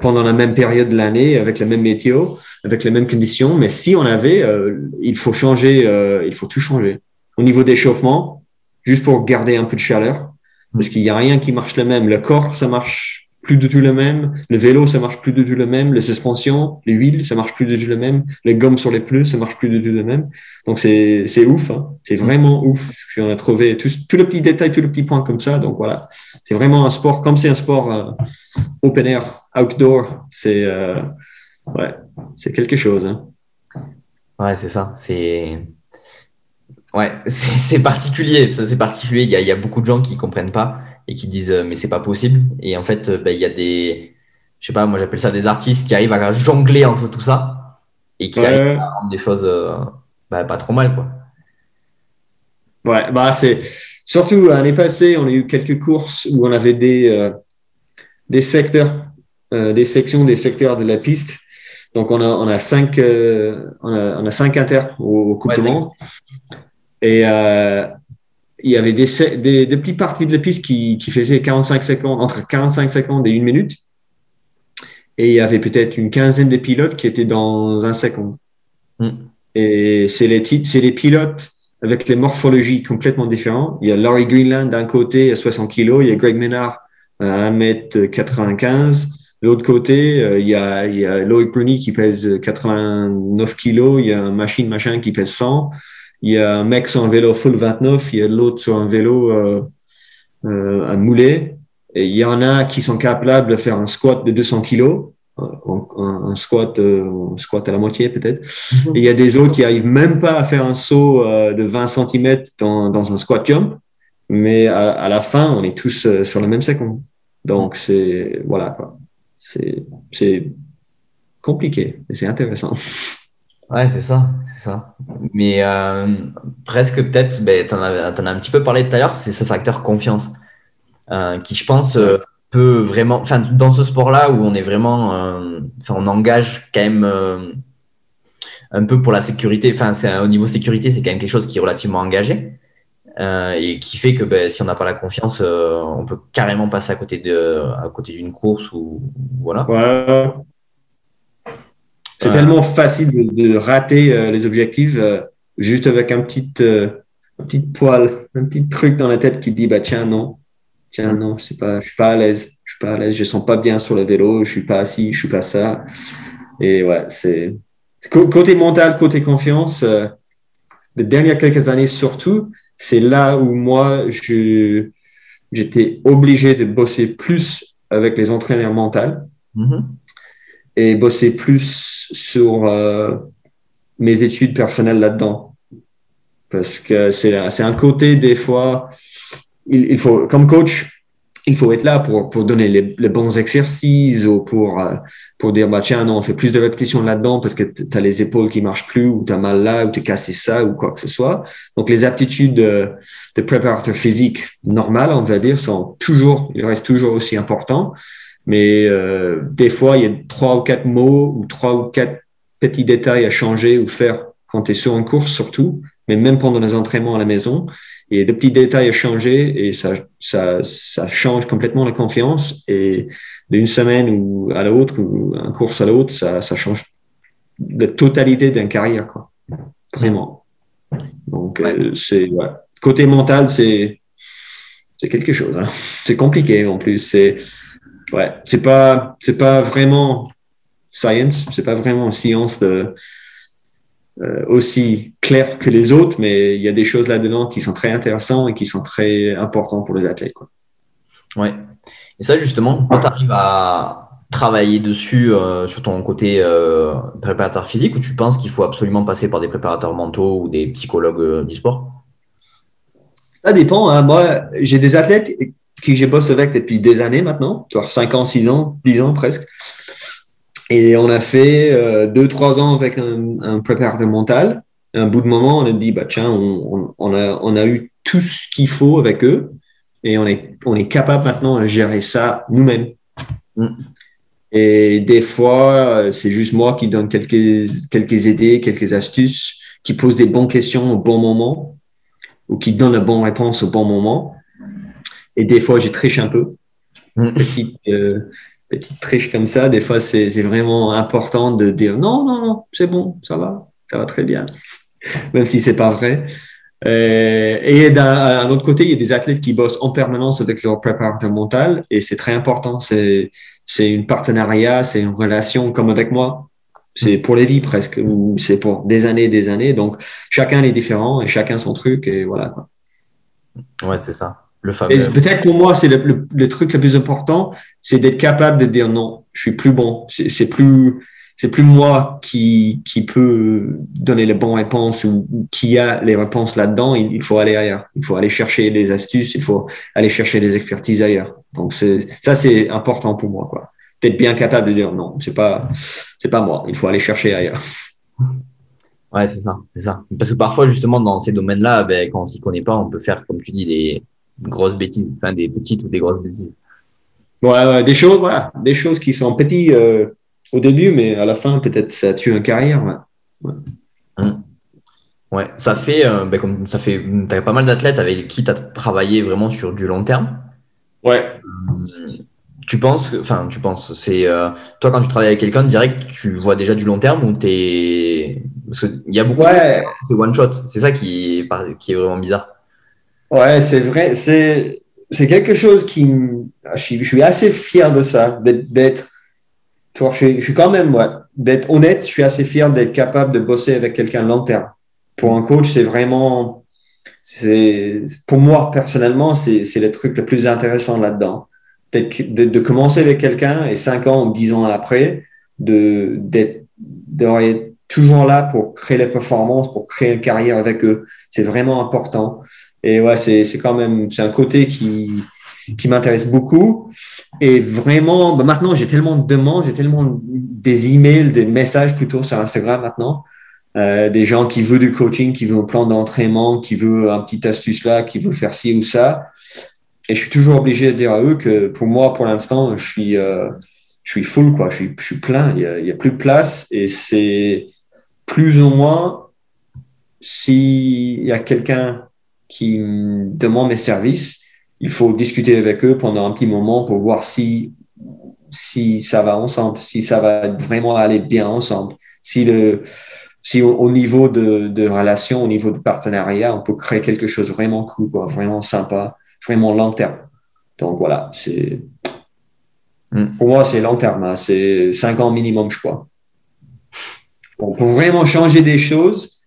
pendant la même période de l'année, avec la même météo, avec les mêmes conditions, mais si on avait, euh, il faut changer, il faut tout changer. Au niveau d'échauffement, juste pour garder un peu de chaleur, parce qu'il n'y a rien qui marche le même. Le corps, ça marche plus du tout le même. Le vélo, ça marche plus du tout le même. Les suspensions, les huiles, ça marche plus du tout le même. Les gommes sur les pneus, ça marche plus du tout le même. Donc c'est c'est ouf, hein. c'est vraiment ouf. Puis on a trouvé tout, tout le petit détail, tout le petit point comme ça. Donc voilà, c'est vraiment un sport comme c'est un sport euh, open air, outdoor. C'est euh, ouais, c'est quelque chose. Hein. Ouais, c'est ça. C'est ouais, c'est particulier. Ça c'est particulier. Il y a, y a beaucoup de gens qui comprennent pas et qui disent euh, mais c'est pas possible. Et en fait, euh, bah, il y a des, je sais pas, moi j'appelle ça des artistes qui arrivent à jongler entre tout ça et qui arrivent à rendre des choses euh, bah, pas trop mal quoi. Ouais, bah c'est surtout l'année passée, on a eu quelques courses où on avait des des secteurs, des sections, des secteurs de la piste. Donc on a on a cinq on, a, on a cinq inter au, Coupe du Monde. Et il y avait des, des, des, petites parties de la piste qui, qui faisaient 45 secondes, entre 45 secondes et une minute. Et il y avait peut-être une quinzaine de pilotes qui étaient dans 20 secondes. Mm. Et c'est les, c'est les pilotes avec les morphologies complètement différentes. Il y a Laurie Greenland d'un côté à 60 kg, il y a Greg Menard à 1m95. De l'autre côté, euh, il y a, il y a Loïc Bruni qui pèse 89 kg, il y a un machine machin qui pèse 100 il y a un mec sur un vélo full 29, il y a l'autre sur un vélo euh, euh, un moulet. Et il y en a qui sont capables de faire un squat de 200 kilos, un, squat, euh, squat à la moitié peut-être. Mhm. Et il y a des autres qui arrivent même pas à faire un saut euh, de 20 cm dans, dans un squat jump. Mais à, à, la fin, on est tous euh, sur la même seconde. Donc c'est voilà quoi. C'est compliqué, mais c'est intéressant. Ouais, c'est ça, c'est ça. Mais euh, presque peut-être, ben, tu en, as un petit peu parlé tout à l'heure, c'est ce facteur confiance euh, qui, je pense, euh, peut vraiment, enfin, dans ce sport-là où on est vraiment, enfin, on engage quand même un peu pour la sécurité. Enfin, au niveau sécurité, c'est quand même quelque chose qui est relativement engagé et qui fait que ben, si on n'a pas la confiance, on peut carrément passer à côté à côté d'une course ou voilà. C'est tellement facile de, rater euh, les objectifs euh, juste avec un petit, euh, un petit poil, un petit truc dans la tête qui dit, bah, tiens, non, tiens, non, je suis pas à l'aise, je suis pas à l'aise, je sens pas bien sur le vélo, je suis pas assis, je suis pas ça. Et ouais, c'est, côté mental, côté confiance, euh, les dernières quelques années surtout, c'est là où moi, je, j'étais obligé de bosser plus avec les entraîneurs mentaux. Mm-hmm. Et bosser plus sur euh, mes études personnelles là-dedans. Parce que c'est, un côté, des fois, il, faut, comme coach, il faut être là pour, pour donner les, bons exercices ou pour, euh, pour dire, bah, tiens, non, on fait plus de répétitions là-dedans parce que tu as les épaules qui marchent plus ou tu as mal là ou tu cassé ça ou quoi que ce soit. Donc, les aptitudes de, de préparateur physique normal, on va dire, sont toujours, ils restent toujours aussi importants. Mais euh, des fois, il y a trois ou quatre mots ou trois ou quatre petits détails à changer ou faire quand tu es sur une course surtout, mais même pendant les entraînements à la maison il y a des petits détails à changer et ça, ça, ça change complètement la confiance. Et d'une semaine ou à l'autre, ou un course à l'autre, ça, ça change la totalité d'une carrière, quoi. Vraiment. Donc, euh, c'est, ouais. côté mental, c'est, c'est quelque chose. Hein. C'est compliqué en plus. C'est, ouais, c'est pas, c'est pas vraiment science, c'est pas vraiment science de, euh, aussi clair que les autres, mais il y a des choses là-dedans qui sont très intéressantes et qui sont très importantes pour les athlètes. Quoi. Ouais. Et ça, justement, quand tu arrives à travailler dessus euh, sur ton côté euh, préparateur physique, ou tu penses qu'il faut absolument passer par des préparateurs mentaux ou des psychologues du sport? Ça dépend. Hein. Moi, j'ai des athlètes qui j'ai bossé avec depuis des années maintenant, 5 ans, 6 ans, 10 ans presque. Et on a fait euh, deux, trois ans avec un, préparateur mental. un bout de moment, on a dit, bah, tiens, on, a, on a eu tout ce qu'il faut avec eux et on est, on est capable maintenant de gérer ça nous-mêmes. Mm. Et des fois, euh, c'est juste moi qui donne quelques, quelques idées, quelques astuces, qui pose des bonnes questions au bon moment ou qui donne la bonne réponse au bon moment. Et des fois, je triche un peu. Mm. Petite, euh, petites triches comme ça, des fois, c'est vraiment important de dire non, non, non, c'est bon, ça va, ça va très bien, même si c'est pas vrai. Euh, et d'un autre côté, il y a des athlètes qui bossent en permanence avec leur préparateur mental et c'est très important. C'est une partenariat, c'est une relation comme avec moi. C'est pour les vies presque, ou c'est pour des années, des années. Donc, chacun est différent et chacun son truc et voilà. Quoi. Ouais, c'est ça. Peut-être pour moi, c'est le, le, truc le plus important, c'est d'être capable de dire non, je suis plus bon. C'est plus, c'est plus moi qui, qui peut donner les bonnes réponses ou, qui a les réponses là-dedans. Il, il, faut aller ailleurs. Il faut aller chercher des astuces. Il faut aller chercher des expertises ailleurs. Donc ça, c'est important pour moi, quoi. D'être bien capable de dire non, c'est pas, c'est pas moi. Il faut aller chercher ailleurs. Ouais, c'est ça, c'est ça. Parce que parfois, justement, dans ces domaines-là, ben, quand on s'y connaît pas, on peut faire, comme tu dis, des, grosses bêtises, enfin des petites ou des grosses bêtises. Ouais, des choses, voilà, des choses qui sont petites euh, au début, mais à la fin, peut-être ça tue une carrière. Ouais, hum. ouais. ça fait, euh, ben, comme ça fait, as pas mal d'athlètes avec qui tu as travaillé vraiment sur du long terme. Ouais. Hum, tu penses, enfin, tu penses, c'est euh, toi quand tu travailles avec quelqu'un direct, tu vois déjà du long terme ou t'es, parce qu'il y a beaucoup, ouais. c'est one shot, c'est ça qui est, qui est vraiment bizarre. Ouais, c'est vrai. C'est, c'est quelque chose qui. Je suis, je suis assez fier de ça, d'être. Je suis, je suis quand même, ouais, d'être honnête, je suis assez fier d'être capable de bosser avec quelqu'un long terme. Pour un coach, c'est vraiment. C'est, pour moi, personnellement, c'est, c'est le truc le plus intéressant là-dedans. De, de, commencer avec quelqu'un et cinq ans ou dix ans après, de, d'être, d'être toujours là pour créer les performances, pour créer une carrière avec eux. C'est vraiment important. Et ouais, c'est, quand même, c'est un côté qui, qui m'intéresse beaucoup. Et vraiment, bah maintenant, j'ai tellement de demandes, j'ai tellement des emails, des messages plutôt sur Instagram maintenant. Euh, des gens qui veulent du coaching, qui veulent un plan d'entraînement, qui veulent un petit astuce là, qui veulent faire ci ou ça. Et je suis toujours obligé de dire à eux que pour moi, pour l'instant, je suis, euh, je suis full, quoi. Je suis, je suis plein. Il n'y a, plus de place. Et c'est plus ou moins s'il y a quelqu'un qui demandent mes services, il faut discuter avec eux pendant un petit moment pour voir si, si ça va ensemble, si ça va vraiment aller bien ensemble. Si le, si au, niveau de, de relation, au niveau de partenariat, on peut créer quelque chose vraiment cool, quoi, vraiment sympa, vraiment long terme. Donc voilà, c'est hmm. pour moi c'est long terme, hein. c'est cinq ans minimum, je crois. pour vraiment changer des choses,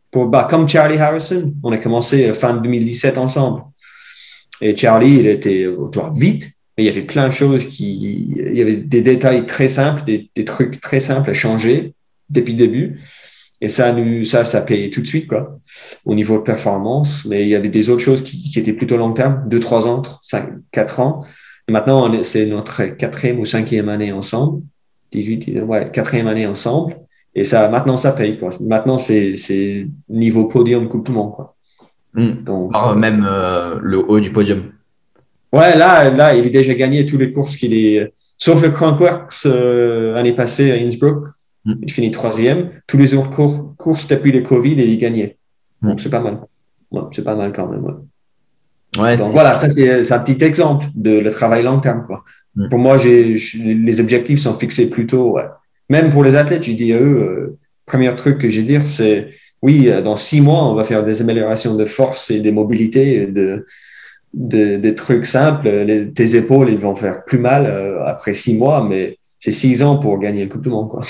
comme Charlie Harrison, on a commencé fin 2017 ensemble. Et Charlie, il était autour vite, mais il y avait plein de choses qui, il y avait des détails très simples, des, trucs très simples à changer depuis le début. Et ça, ça, ça paye tout de suite, quoi, au niveau de performance. Mais il y avait des autres choses qui, étaient plutôt long terme, deux, trois ans, cinq, quatre ans. Et maintenant, c'est notre quatrième ou cinquième année ensemble. 18, ouais, quatrième année ensemble. Et ça, maintenant, ça paye, quoi. Maintenant, c'est, niveau podium Coupe du Monde, quoi. Hmm. Donc, même euh, le haut du podium. Ouais, là, là, il a déjà gagné tous les courses qu'il est, sauf le Crankworks euh, l'année passée à Innsbruck. Mm. Il finit troisième. Tous les autres courses depuis le Covid il gagnait. Mm. Donc, c'est pas mal. c'est pas mal quand même. Ouais. Donc, voilà, ça, c'est un petit exemple de le travail long terme. Quoi. Pour moi, les objectifs sont fixés plus tôt. Même pour les athlètes, j'ai dit à eux, euh, premier truc que j'ai dire, c'est oui, euh, dans six mois, on va faire des améliorations de force et des mobilités, de, de, des trucs simples. Les, tes épaules, ils vont faire plus mal euh, après six mois, mais c'est six ans pour gagner le Coupe du Monde. Quoi.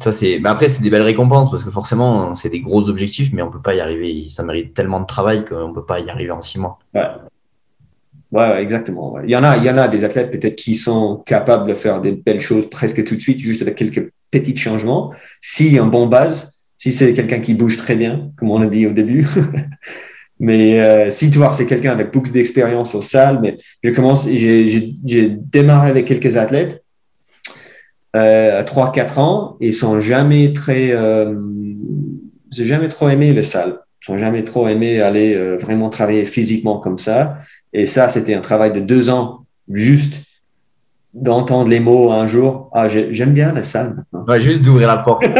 Ça, c'est... Mais après, c'est des belles récompenses parce que forcément, c'est des gros objectifs, mais on peut pas y arriver. Ça mérite tellement de travail qu'on peut pas y arriver en six mois. Ouais. Ouais, exactement. Il, y en a, il y en a des athlètes peut-être qui sont capables de faire des belles choses presque tout de suite, juste avec quelques petits changements. Si un bon base, si c'est quelqu'un qui bouge très bien, comme on a dit au début. mais euh, si tu vois, c'est quelqu'un avec beaucoup d'expérience au salle, mais je commence, j'ai, démarré avec quelques athlètes euh, à 3-4 ans et sont jamais très, euh, j'ai jamais trop aimé les salles. Sont jamais trop aimé aller euh, vraiment travailler physiquement comme ça. Et ça, c'était un travail de deux ans, juste d'entendre les mots un jour. Ah, j'aime bien la salle maintenant. Ouais, juste d'ouvrir la porte. ouais,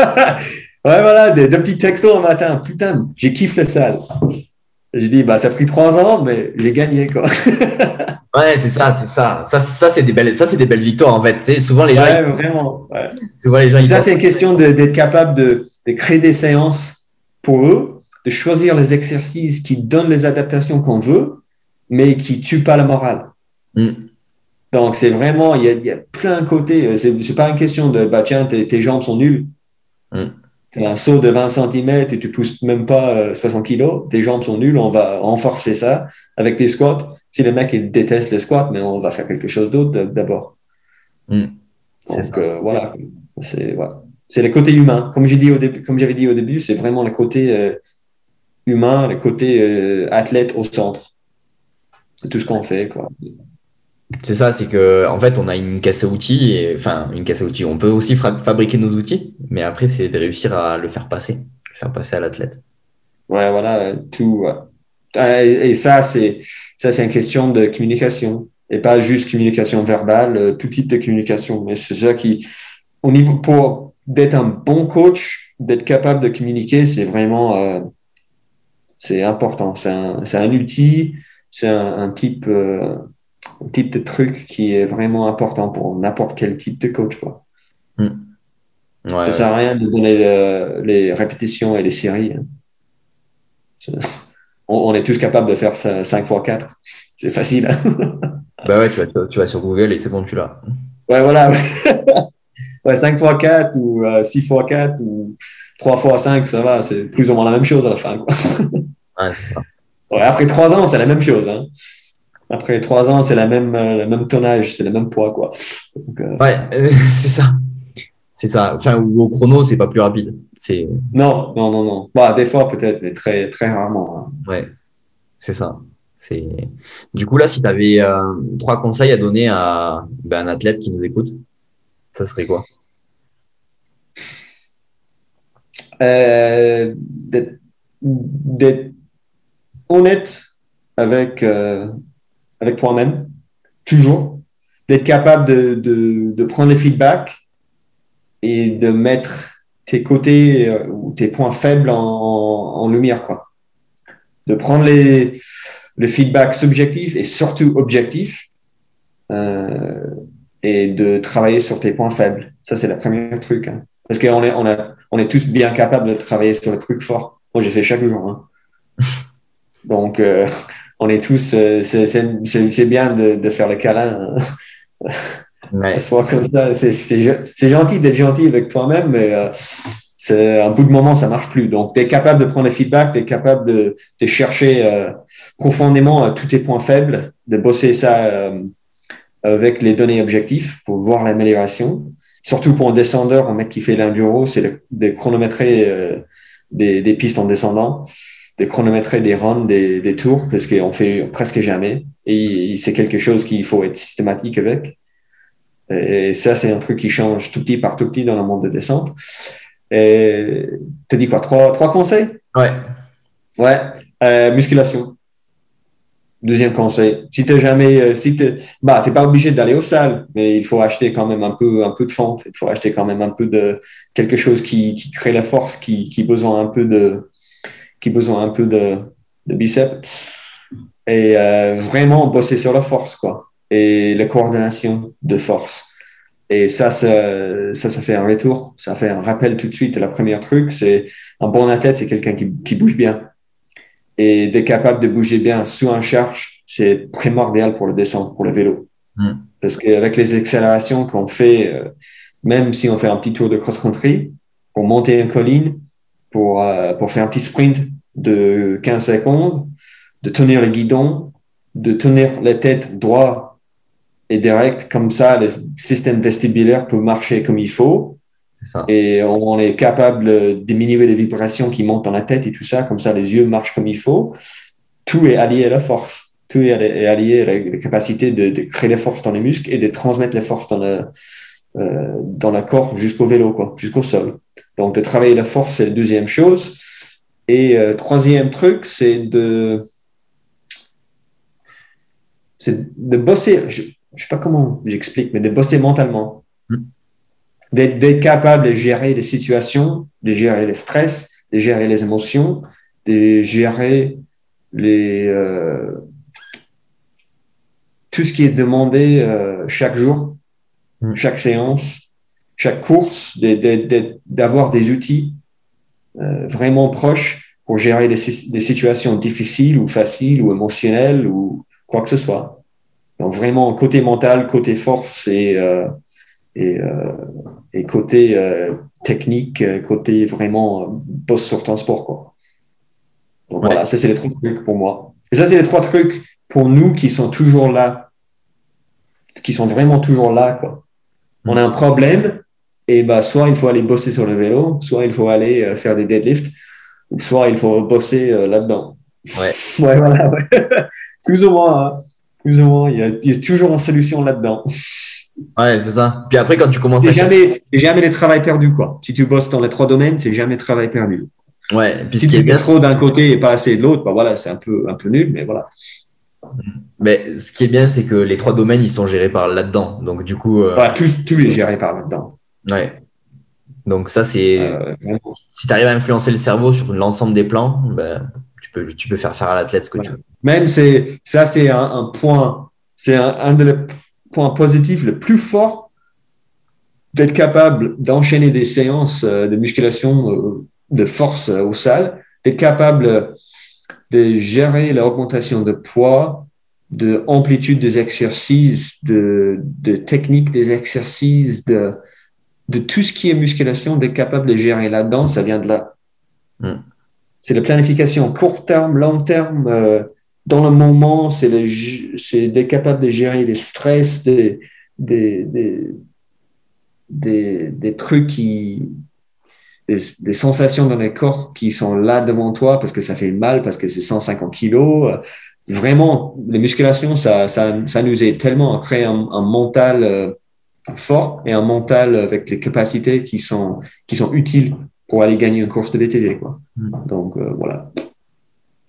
voilà, deux, petits textos un matin. Putain, j'ai kiffé la salle. J'ai dit, bah, ça a pris trois ans, mais j'ai gagné, quoi. Ouais, c'est ça, c'est ça. Ça, ça c'est des belles, ça c'est des belles victoires en fait. C'est souvent les gens. Ouais, vraiment. Ouais. Souvent les gens. Ça c'est une question d'être capable de, de, créer des séances pour eux, de choisir les exercices qui donnent les adaptations qu'on veut, mais qui tuent pas la morale. Mm. Donc c'est vraiment, il y, a, il y a plein de côtés. C'est pas une question de bah tiens tes, tes jambes sont nulles. Mm un saut de 20 cm et tu pousses même pas 60 euh, kg, tes jambes sont nulles, on va renforcer ça avec tes squats. Si le mec il déteste les squats, mais on va faire quelque chose d'autre d'abord. Hmm. Donc euh, voilà, c'est voilà. le côté humain. Comme j'ai dit au début, comme j'avais dit au début, c'est vraiment le côté euh, humain, le côté athlète au centre tout ce qu'on fait. Quoi. C'est ça, c'est que en fait, on a une caisse à outils, et, enfin une caisse à outils. On peut aussi fabriquer nos outils, mais après, c'est de réussir à le faire passer, le faire passer à l'athlète. Ouais, voilà, tout. Et ça, c'est ça, c'est une question de communication et pas juste communication verbale, euh, tout type de communication. Mais c'est ça qui, au niveau pour d'être un bon coach, d'être capable de communiquer, c'est vraiment euh, c'est important. C'est un, un, outil, c'est un, un, type euh, type de truc qui est vraiment important pour n'importe quel type de coach. Quoi. Hmm. ça sert à rien de donner les répétitions et les séries. Hein. On, est tous capables de faire ça 5 x 4. C'est facile. Hein. bah ouais, tu vas, tu vas, sur Google et c'est bon, tu l'as. Ouais, voilà. Ouais. 5 x 4 ou 6 x 4 ou 3 x 5, ça va, c'est plus ou moins la même chose à la fin. Ouais, ça. Ouais, après 3 ans, c'est la même chose. Hein. Après trois ans, c'est la même, euh, le même tonnage, c'est le même poids, quoi. Euh, ouais, c'est ça. C'est ça. Enfin, au chrono, c'est pas plus rapide. C'est. Non, non, non, non. Bah, des fois peut-être, mais très, très rarement. Hein. Ouais, c'est ça. C'est. Du coup là, si tu avais euh, trois conseils à donner à ben, un athlète qui nous écoute, ça serait quoi? D'être honnête avec avec toi-même, toujours, d'être capable de, de, prendre les feedbacks et de mettre tes côtés euh, ou tes points faibles en, lumière, quoi. De prendre les, le feedback subjectif et surtout objectif euh, et de travailler sur tes points faibles. Ça, c'est le premier truc. Hein. Parce qu'on est, on a, on est tous bien capables de travailler sur le truc fort. Moi, j'ai fait chaque jour. Hein. Donc, euh, on est tous, euh, c'est bien de, de, faire le câlin. Hein. Ouais. Soit comme ça, c'est gentil d'être gentil avec toi-même, mais euh, c'est un bout de moment, ça marche plus. Donc, tu es capable de prendre le feedback, tu es capable de, de chercher euh, profondément tous tes points faibles, de bosser ça avec les données objectifs pour voir l'amélioration. Surtout pour un descendeur, un mec qui fait l'enduro, c'est de, chronométrer euh, des, des, pistes en descendant, de chronométrer des runs, des, des tours, parce qu'on fait presque jamais. Et c'est quelque chose qu'il faut être systématique avec. Et ça, c'est un truc qui change tout petit par tout petit dans le monde de descente. Et t'as dit quoi? Trois, trois conseils? Ouais. Ouais. Euh, musculation. Deuxième conseil, si t'es jamais, euh, si t'es, bah, t'es pas obligé d'aller aux salles, mais il faut acheter quand même un peu, un peu de fente. Il faut acheter quand même un peu de quelque chose qui, qui crée la force, qui, qui besoin un peu de, qui besoin un peu de, de biceps. Et euh, vraiment bosser sur la force, quoi. Et la coordination de force. Et ça, ça, ça, ça fait un retour. Ça fait un rappel tout de suite. La première truc, c'est un bon athlète, c'est quelqu'un qui, qui bouge bien et d'être capable de bouger bien sous un charge, c'est primordial pour le descente, pour le vélo. Mm. Parce qu'avec les accélérations qu'on fait, euh, même si on fait un petit tour de cross-country, pour monter une colline, pour, euh, pour faire un petit sprint de 15 secondes, de tenir le guidon, de tenir la tête droite et direct, comme ça, le système vestibulaire peut marcher comme il faut. Et on est capable de diminuer les vibrations qui montent dans la tête et tout ça, comme ça les yeux marchent comme il faut. Tout est allié à la force. Tout est allié à la capacité de, créer les forces dans les muscles et de transmettre les forces dans le, euh, dans le corps jusqu'au vélo, jusqu'au sol. Donc, de travailler la force, c'est la deuxième chose. Et euh, troisième truc, c'est de, c'est de bosser, je ne sais pas comment j'explique, mais de bosser mentalement. D'être capable de gérer les situations, de gérer les stress, de gérer les émotions, de gérer les, euh, tout ce qui est demandé euh, chaque jour, mm. chaque séance, chaque course, d'avoir des outils euh, vraiment proches pour gérer des, des, situations difficiles ou faciles ou émotionnelles ou quoi que ce soit. Donc vraiment côté mental, côté force et, euh, et et côté euh, technique, euh, côté vraiment boss sur transport. Quoi. Donc voilà, ça c'est les trois trucs pour moi. Et ça c'est les trois trucs pour nous qui sont toujours là, qui sont vraiment toujours là. Quoi. On a un problème et bah soit il faut aller bosser sur le vélo, soit il faut aller euh, faire des deadlifts, ou soit il faut bosser là-dedans. Ouais. ouais, voilà. Ouais. plus ou moins. Hein. Plus ou moins. Il y, a, il y a toujours une solution là-dedans. Ouais, c'est ça. Puis après, quand tu commences à. Jamais, jamais les travail perdu, quoi. Si tu bosses dans les trois domaines, c'est jamais travail perdu. Ouais. Puis si tu es trop d'un côté et pas assez de l'autre, bah voilà, c'est un peu, un peu nul, mais voilà. Mais ce qui est bien, c'est que les trois domaines, ils sont gérés par là-dedans. Donc, du coup. Euh... Voilà, tout, tout est géré par là-dedans. Ouais. Donc, ça, c'est. Euh, si tu arrives à influencer le cerveau sur l'ensemble des plans, ben, tu, peux, tu peux faire faire à l'athlète ce que tu veux. Même, c'est, ça, c'est un, un point. C'est un, un de point positif le plus fort d'être capable d'enchaîner des séances euh, de musculation euh, de force euh, au salles, d'être capable de gérer l'augmentation de poids, de amplitude des exercices, de, de technique des exercices, de, de tout ce qui est musculation, d'être capable de gérer là-dedans, ça vient de là. Hmm. C'est la planification court terme, long terme, dans le moment, c'est d'être capable de gérer les stress, des, des, des, des, trucs qui, des, sensations dans le corps qui sont là devant toi parce que ça fait mal, parce que c'est 150 kilos. Vraiment, les musculations, ça, ça, ça nous aide tellement à créer un, mental euh, fort et un mental avec les capacités qui sont, qui sont utiles pour aller gagner une course de VTD. Quoi. Mm. Donc, euh, voilà.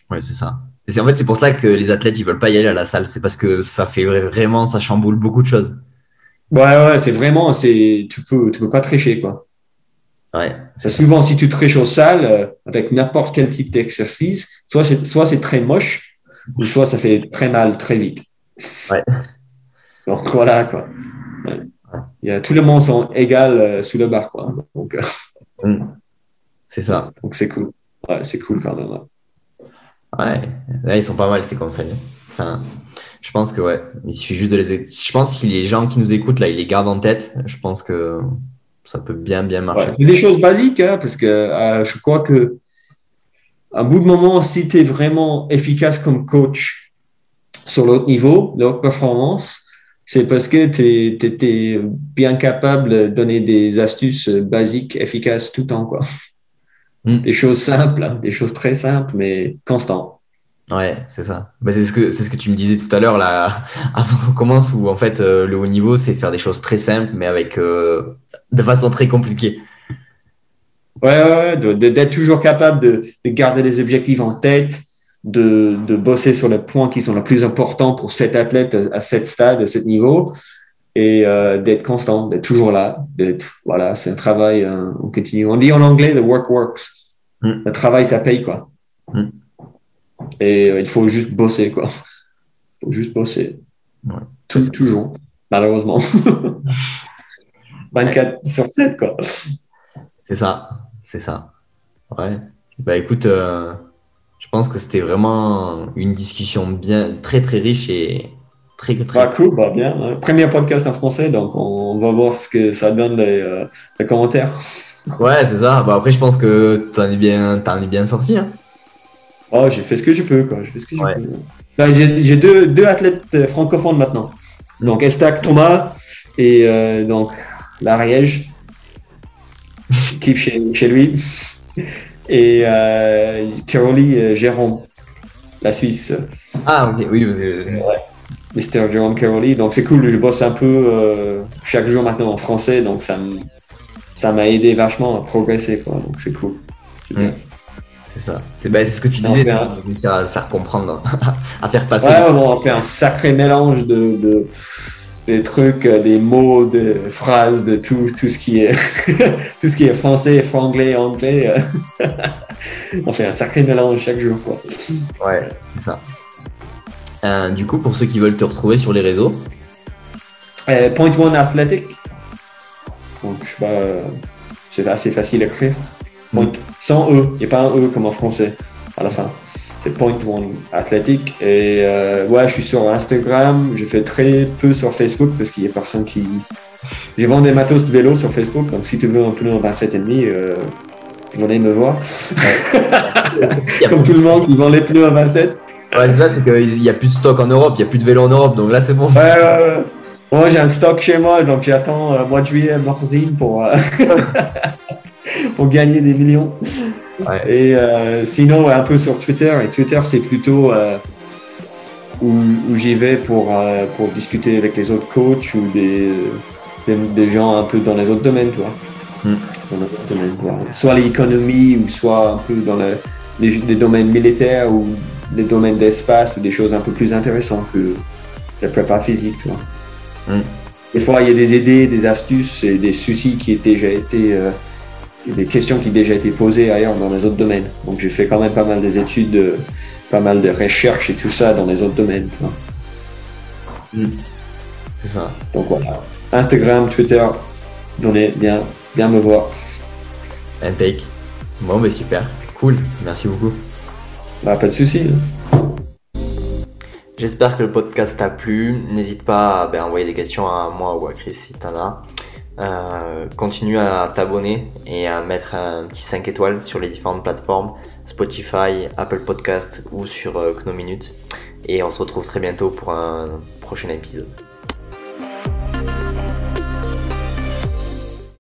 Oui, c'est ça. Et en fait, c'est pour ça que les athlètes, ils veulent pas y aller à la salle. C'est parce que ça fait vraiment, ça chamboule beaucoup de choses. Ouais, ouais, c'est vraiment, c'est, tu peux, tu peux pas tricher, quoi. Ouais. Souvent, si tu triches aux salles, euh, avec n'importe quel type d'exercice, soit c'est, soit c'est très moche, ou soit ça fait très mal très vite. Ouais. Donc voilà, quoi. Il y a, tout le monde sont égaux sous le bar. Quoi. Donc, Mm. C'est ça. donc c'est cool. Ouais, c'est cool quand même. Ouais. Ouais, ils sont pas mal ces conseils. Enfin, je pense que ouais, il suffit juste de les. Je pense que si les gens qui nous écoutent là, ils les gardent en tête, je pense que ça peut bien bien marcher. C'est des choses basiques, hein, parce que euh, je crois que à bout de moment, si tu es vraiment efficace comme coach sur l'autre niveau, haute performance, c'est parce que tu étais bien capable de donner des astuces basiques, efficaces tout le temps. Quoi. Mm. Des choses simples, hein, des choses très simples, mais constantes. Ouais, c'est ça. Bah, c'est ce que c'est ce que tu me disais tout à l'heure là, avant qu'on commence, où en fait euh, le haut niveau, c'est faire des choses très simples, mais avec euh, de façon très compliquée. Ouais, ouais, d'être toujours capable de, de garder les objectifs en tête, de, de bosser sur les points qui sont les plus importants pour cet athlète à, à cet stade, à ce niveau, et euh, d'être constant, d'être toujours là, d'être, voilà, c'est un travail euh, on continue. On dit en anglais, the work works. Mm. Le travail, ça paye, quoi. Mm. Et euh, il faut juste bosser, quoi. Il faut juste bosser. Ouais. Tout- toujours, malheureusement. 24 sur 7, quoi. C'est ça, c'est ça. Ouais. Bah écoute, euh, je pense que c'était vraiment une discussion bien très très riche et très très. Bah, cool, bah, bien. hein. Premier podcast en français, donc on va voir ce que ça donne les, euh, les commentaires. Ouais, c'est ça. Bah après, je pense que t'en es bien, t'en es bien sorti. Hein. Oh, j'ai fait ce que je peux, quoi. J'ai fait ce que je Ouais. peux. Là, j'ai j'ai deux, deux athlètes euh, francophones maintenant. Donc, Estac Thomas et euh, donc l'Ariège, qui kiffe chez, chez lui. Et euh, Tiroli Jérôme, la Suisse. Ah ok, oui. euh, Mr. Jérôme Caroli. Donc c'est cool, je bosse un peu euh, chaque jour maintenant en français, donc ça ça m'a aidé vachement à progresser. Quoi. Donc c'est cool. C'est bien. C'est ça. C'est c'est ce que tu disais, c'est réussir à le faire comprendre, à faire passer. Ouais, bon, on fait un sacré mélange de, de- des trucs, des mots, de phrases, de tout, tout ce qui est tout ce qui est français, franglais, anglais. on fait un sacré mélange chaque jour. Quoi. Ouais, c'est ça. Euh, du coup, pour ceux qui veulent te retrouver sur les réseaux, Euh, Point One Athletic. Donc je sais pas, c'est assez facile à écrire. Point, sans E, il n'y a pas un E comme en français à la fin. C'est Point One Athletic. Et euh, ouais, je suis sur Instagram. Je fais très peu sur Facebook parce qu'il y a personne qui. J'ai vendu des matos de vélo sur Facebook. Donc si tu veux un pneu en 27,5, euh, venez me voir. Comme tout le monde, ils vendent les pneus à 27. Ouais, c'est ça, c'est qu'il n'y a plus de stock en Europe, il n'y a plus de vélo en Europe, donc là c'est bon. Ouais, ouais, ouais. Moi, j'ai un stock chez moi, donc j'attends euh, mois de juillet, Morzine pour, euh, pour gagner des millions. Ouais. Et euh, sinon, un peu sur Twitter. Et Twitter, c'est plutôt euh, où, où j'y vais pour, euh, pour discuter avec les autres coachs ou des, des, des gens un peu dans les autres domaines, tu vois. Hmm. Domaines. Soit l'économie ou soit un peu dans le- les, les domaines militaires ou les domaines d'espace ou des choses un peu plus intéressantes que la prépa physique, tu vois. Hmm. Des fois, il y a des idées, des astuces et des soucis qui ont déjà été, euh, des questions qui ont déjà été posées ailleurs dans les autres domaines. Donc, j'ai fait quand même pas mal des études, euh, pas mal de recherches et tout ça dans les autres domaines. tu vois. C'est ça. Donc voilà. Instagram, Twitter, venez bien, bien me voir. Impec. Bon, bah super. Cool. Merci beaucoup. Bah, pas de souci. J'espère que le podcast t'a plu. N'hésite pas à ben, envoyer des questions à moi ou à Chris si t'en as. Euh, continue à t'abonner et à mettre un petit 5 étoiles sur les différentes plateformes Spotify, Apple Podcast ou sur euh. Et on se retrouve très bientôt pour un prochain épisode.